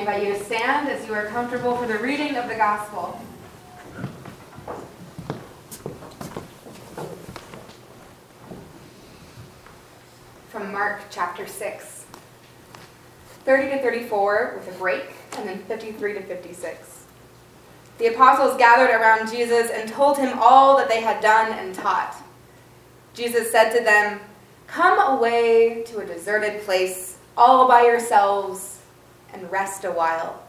invite you to stand as you are comfortable for the reading of the gospel. From Mark chapter 6, 30 to 34 with a break, and then 53 to 56. The apostles gathered around Jesus and told him all that they had done and taught. Jesus said to them, Come away to a deserted place all by yourselves and rest a while.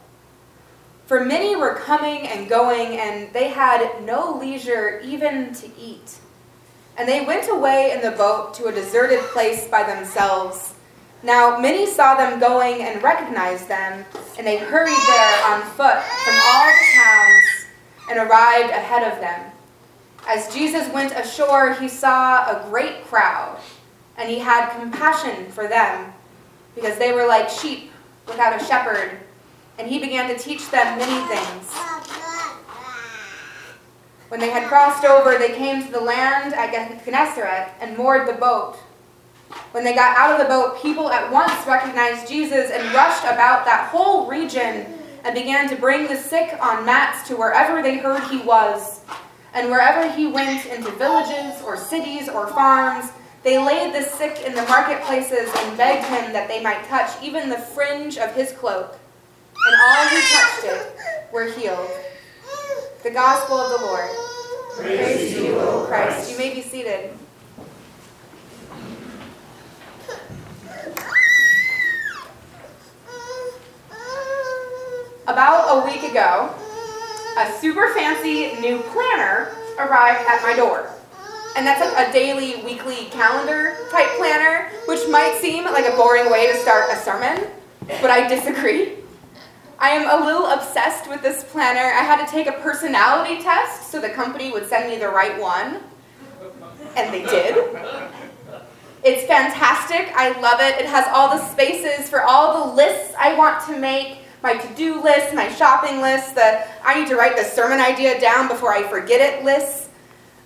For many were coming and going, and they had no leisure even to eat. And they went away in the boat to a deserted place by themselves. Now many saw them going and recognized them, and they hurried there on foot from all the towns and arrived ahead of them. As Jesus went ashore, he saw a great crowd, and he had compassion for them, because they were like sheep without a shepherd, and he began to teach them many things. When they had crossed over, they came to the land at Gennesaret and moored the boat. When they got out of the boat, people at once recognized Jesus and rushed about that whole region and began to bring the sick on mats to wherever they heard he was. And wherever he went into villages or cities or farms, they laid the sick in the marketplaces and begged him that they might touch even the fringe of his cloak. And all who touched it were healed. The Gospel of the Lord. Praise, Praise to you, O Christ. You may be seated. About a week ago, a super fancy new planner arrived at my door. And that's like a daily, weekly calendar type planner, which might seem like a boring way to start a sermon, but I disagree. I am a little obsessed with this planner. I had to take a personality test so the company would send me the right one, and they did. It's fantastic. I love it. It has all the spaces for all the lists I want to make my to do list, my shopping list, the I need to write the sermon idea down before I forget it lists.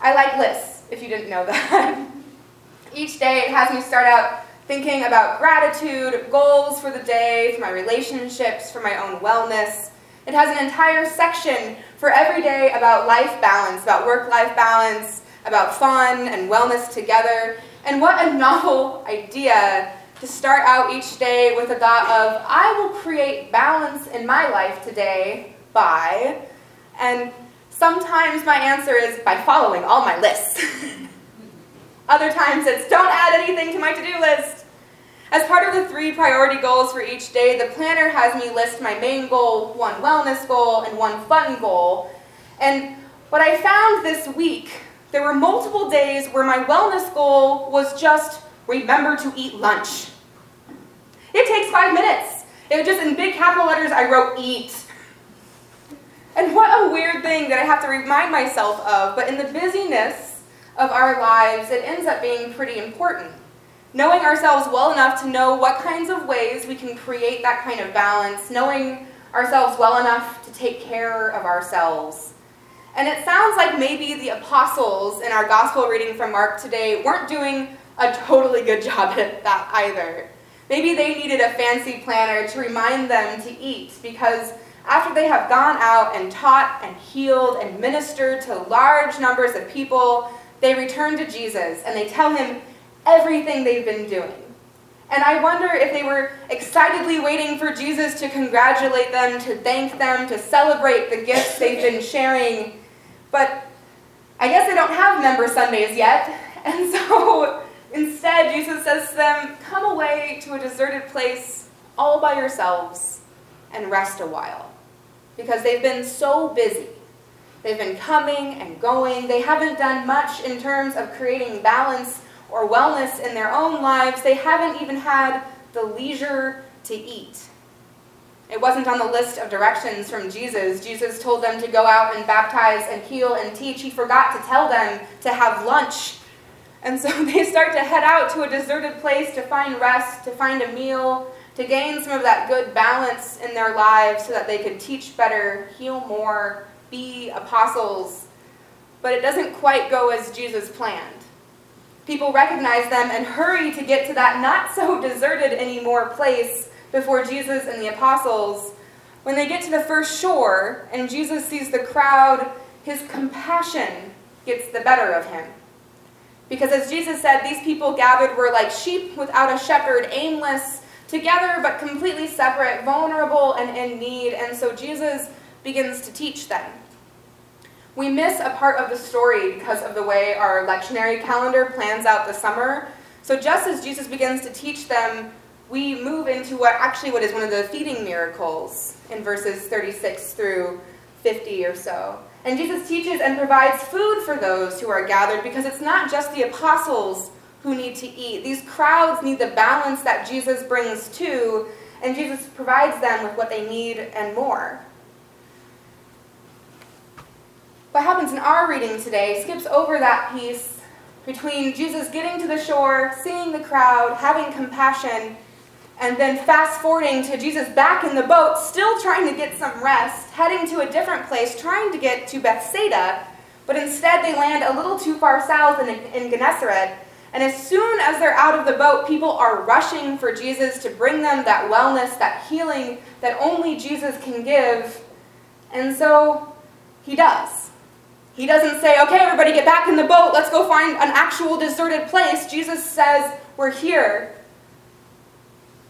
I like lists, if you didn't know that. Each day it has me start out thinking about gratitude, goals for the day, for my relationships, for my own wellness. It has an entire section for every day about life balance, about work life balance, about fun and wellness together. And what a novel idea to start out each day with a thought of, I will create balance in my life today by, and sometimes my answer is by following all my lists. Other times it's don't add anything to my to-do list. As part of the three priority goals for each day, the planner has me list my main goal, one wellness goal, and one fun goal. And what I found this week, there were multiple days where my wellness goal was just remember to eat lunch. It takes five minutes. It was just in big capital letters, I wrote eat. And what a weird thing that I have to remind myself of, but in the busyness of our lives, it ends up being pretty important. Knowing ourselves well enough to know what kinds of ways we can create that kind of balance, knowing ourselves well enough to take care of ourselves. And it sounds like maybe the apostles in our gospel reading from Mark today weren't doing a totally good job at that either. Maybe they needed a fancy planner to remind them to eat because after they have gone out and taught and healed and ministered to large numbers of people, they return to Jesus and they tell him everything they've been doing. And I wonder if they were excitedly waiting for Jesus to congratulate them, to thank them, to celebrate the gifts they've been sharing. But I guess they don't have member Sundays yet. And so instead, Jesus says to them, Come away to a deserted place all by yourselves and rest a while because they've been so busy. They've been coming and going. They haven't done much in terms of creating balance or wellness in their own lives. They haven't even had the leisure to eat. It wasn't on the list of directions from Jesus. Jesus told them to go out and baptize and heal and teach. He forgot to tell them to have lunch. And so they start to head out to a deserted place to find rest, to find a meal, to gain some of that good balance in their lives so that they could teach better, heal more, be apostles. But it doesn't quite go as Jesus planned. People recognize them and hurry to get to that not so deserted anymore place before Jesus and the apostles. When they get to the first shore and Jesus sees the crowd, his compassion gets the better of him. Because as Jesus said, these people gathered were like sheep without a shepherd, aimless, together but completely separate, vulnerable and in need. And so Jesus begins to teach them. We miss a part of the story because of the way our lectionary calendar plans out the summer. So just as Jesus begins to teach them, we move into what actually what is one of the feeding miracles in verses 36 through 50 or so. And Jesus teaches and provides food for those who are gathered because it's not just the apostles who need to eat. These crowds need the balance that Jesus brings too, and Jesus provides them with what they need and more. What happens in our reading today skips over that piece between Jesus getting to the shore, seeing the crowd, having compassion, and then fast forwarding to Jesus back in the boat, still trying to get some rest, heading to a different place, trying to get to Bethsaida, but instead they land a little too far south in, in Gennesaret. And as soon as they're out of the boat, people are rushing for Jesus to bring them that wellness, that healing that only Jesus can give. And so he does. He doesn't say, okay, everybody get back in the boat, let's go find an actual deserted place. Jesus says, we're here.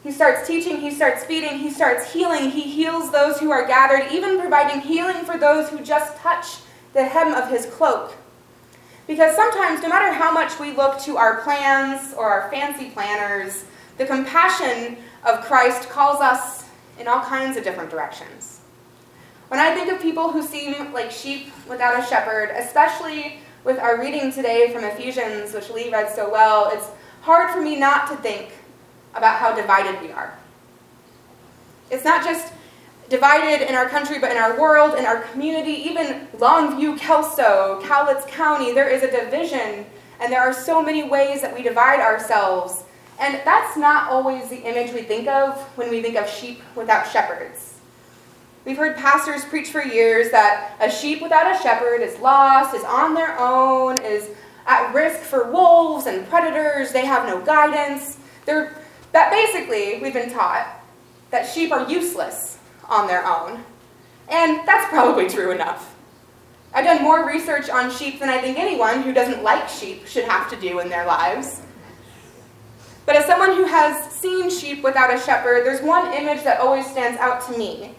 He starts teaching, he starts feeding, he starts healing. He heals those who are gathered, even providing healing for those who just touch the hem of his cloak. Because sometimes, no matter how much we look to our plans or our fancy planners, the compassion of Christ calls us in all kinds of different directions. When I think of people who seem like sheep without a shepherd, especially with our reading today from Ephesians, which Lee read so well, it's hard for me not to think about how divided we are. It's not just divided in our country, but in our world, in our community, even Longview, Kelso, Cowlitz County, there is a division, and there are so many ways that we divide ourselves. And that's not always the image we think of when we think of sheep without shepherds. We've heard pastors preach for years that a sheep without a shepherd is lost, is on their own, is at risk for wolves and predators, they have no guidance. They're that basically, we've been taught that sheep are useless on their own. And that's probably true enough. I've done more research on sheep than I think anyone who doesn't like sheep should have to do in their lives. But as someone who has seen sheep without a shepherd, there's one image that always stands out to me.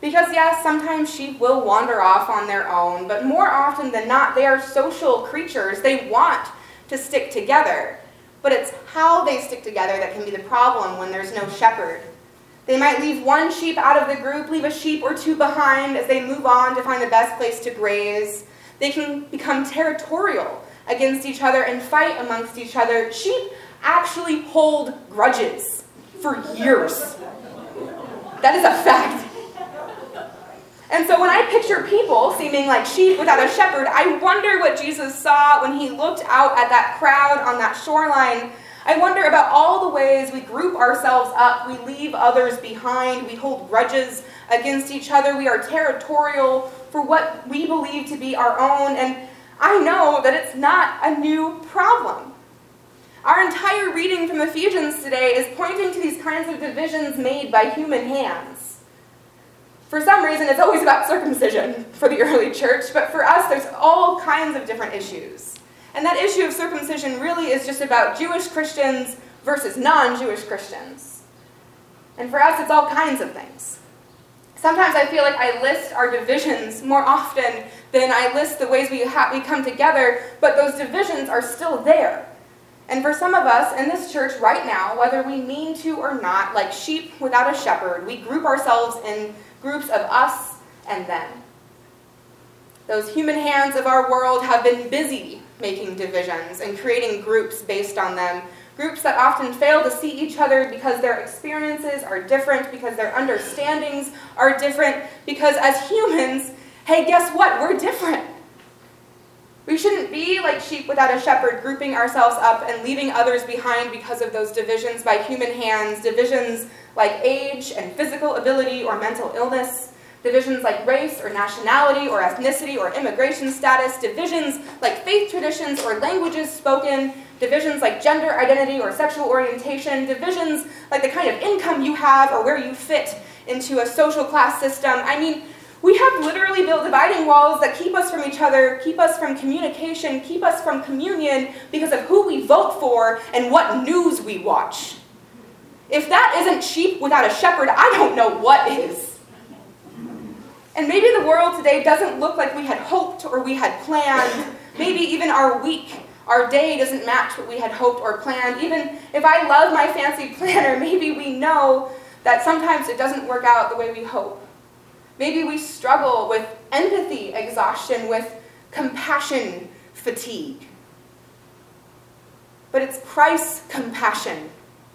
Because yes, sometimes sheep will wander off on their own, but more often than not, they are social creatures. They want to stick together. But it's how they stick together that can be the problem when there's no shepherd. They might leave one sheep out of the group, leave a sheep or two behind as they move on to find the best place to graze. They can become territorial against each other and fight amongst each other. Sheep actually hold grudges for years. That is a fact. And so when I picture people seeming like sheep without a shepherd, I wonder what Jesus saw when he looked out at that crowd on that shoreline. I wonder about all the ways we group ourselves up, we leave others behind, we hold grudges against each other, we are territorial for what we believe to be our own, and I know that it's not a new problem. Our entire reading from Ephesians today is pointing to these kinds of divisions made by human hands. For some reason, it's always about circumcision for the early church, but for us, there's all kinds of different issues. And that issue of circumcision really is just about Jewish Christians versus non Jewish Christians. And for us, it's all kinds of things. Sometimes I feel like I list our divisions more often than I list the ways we, ha- we come together, but those divisions are still there. And for some of us in this church right now, whether we mean to or not, like sheep without a shepherd, we group ourselves in groups of us and them. Those human hands of our world have been busy making divisions and creating groups based on them. Groups that often fail to see each other because their experiences are different, because their understandings are different, because as humans, hey, guess what? We're different. We shouldn't be like sheep without a shepherd, grouping ourselves up and leaving others behind because of those divisions by human hands, divisions like age and physical ability or mental illness, divisions like race or nationality or ethnicity or immigration status, divisions like faith traditions or languages spoken, divisions like gender identity or sexual orientation, divisions like the kind of income you have or where you fit into a social class system. I mean, we have literally built dividing walls that keep us from each other, keep us from communication, keep us from communion because of who we vote for and what news we watch. If that isn't sheep without a shepherd, I don't know what is. And maybe the world today doesn't look like we had hoped or we had planned. Maybe even our week, our day doesn't match what we had hoped or planned. Even if I love my fancy planner, maybe we know that sometimes it doesn't work out the way we hope. Maybe we struggle with empathy exhaustion, with compassion fatigue. But it's Christ's compassion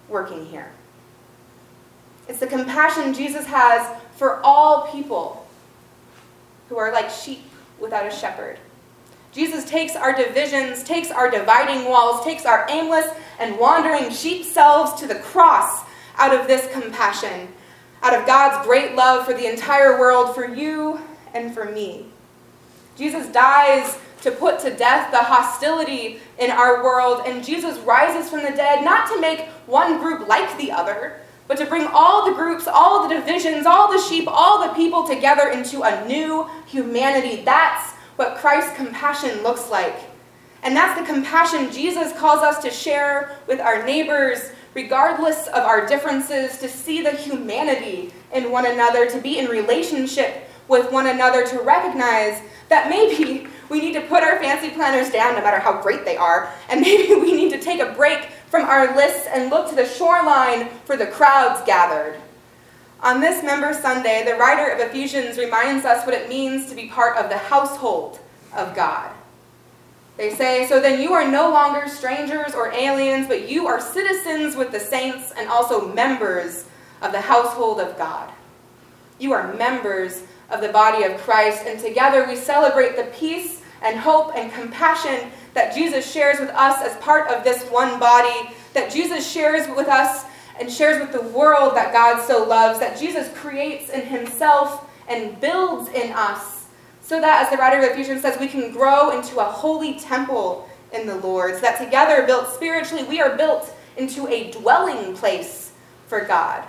working here. It's the compassion Jesus has for all people who are like sheep without a shepherd. Jesus takes our divisions, takes our dividing walls, takes our aimless and wandering sheep selves to the cross out of this compassion, out of God's great love for the entire world, for you and for me. Jesus dies to put to death the hostility in our world, and Jesus rises from the dead not to make one group like the other, but to bring all the groups, all the divisions, all the sheep, all the people together into a new humanity. That's what Christ's compassion looks like. And that's the compassion Jesus calls us to share with our neighbors, regardless of our differences, to see the humanity in one another, to be in relationship with one another, to recognize that maybe we need to put our fancy planners down no matter how great they are, and maybe we need to take a break from our lists and look to the shoreline for the crowds gathered. On this Member Sunday, the writer of Ephesians reminds us what it means to be part of the household of God. They say, So then you are no longer strangers or aliens, but you are citizens with the saints and also members of the household of God. You are members of the body of Christ, and together we celebrate the peace and hope and compassion that Jesus shares with us as part of this one body, that Jesus shares with us and shares with the world that God so loves, that Jesus creates in himself and builds in us, so that, as the writer of Ephesians says, we can grow into a holy temple in the Lord, so that together, built spiritually, we are built into a dwelling place for God,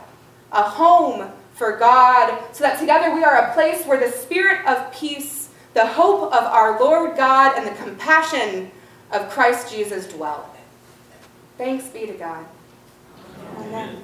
a home for God, so that together we are a place where the spirit of peace, the hope of our Lord God, and the compassion of Christ Jesus dwell. Thanks be to God. Amen.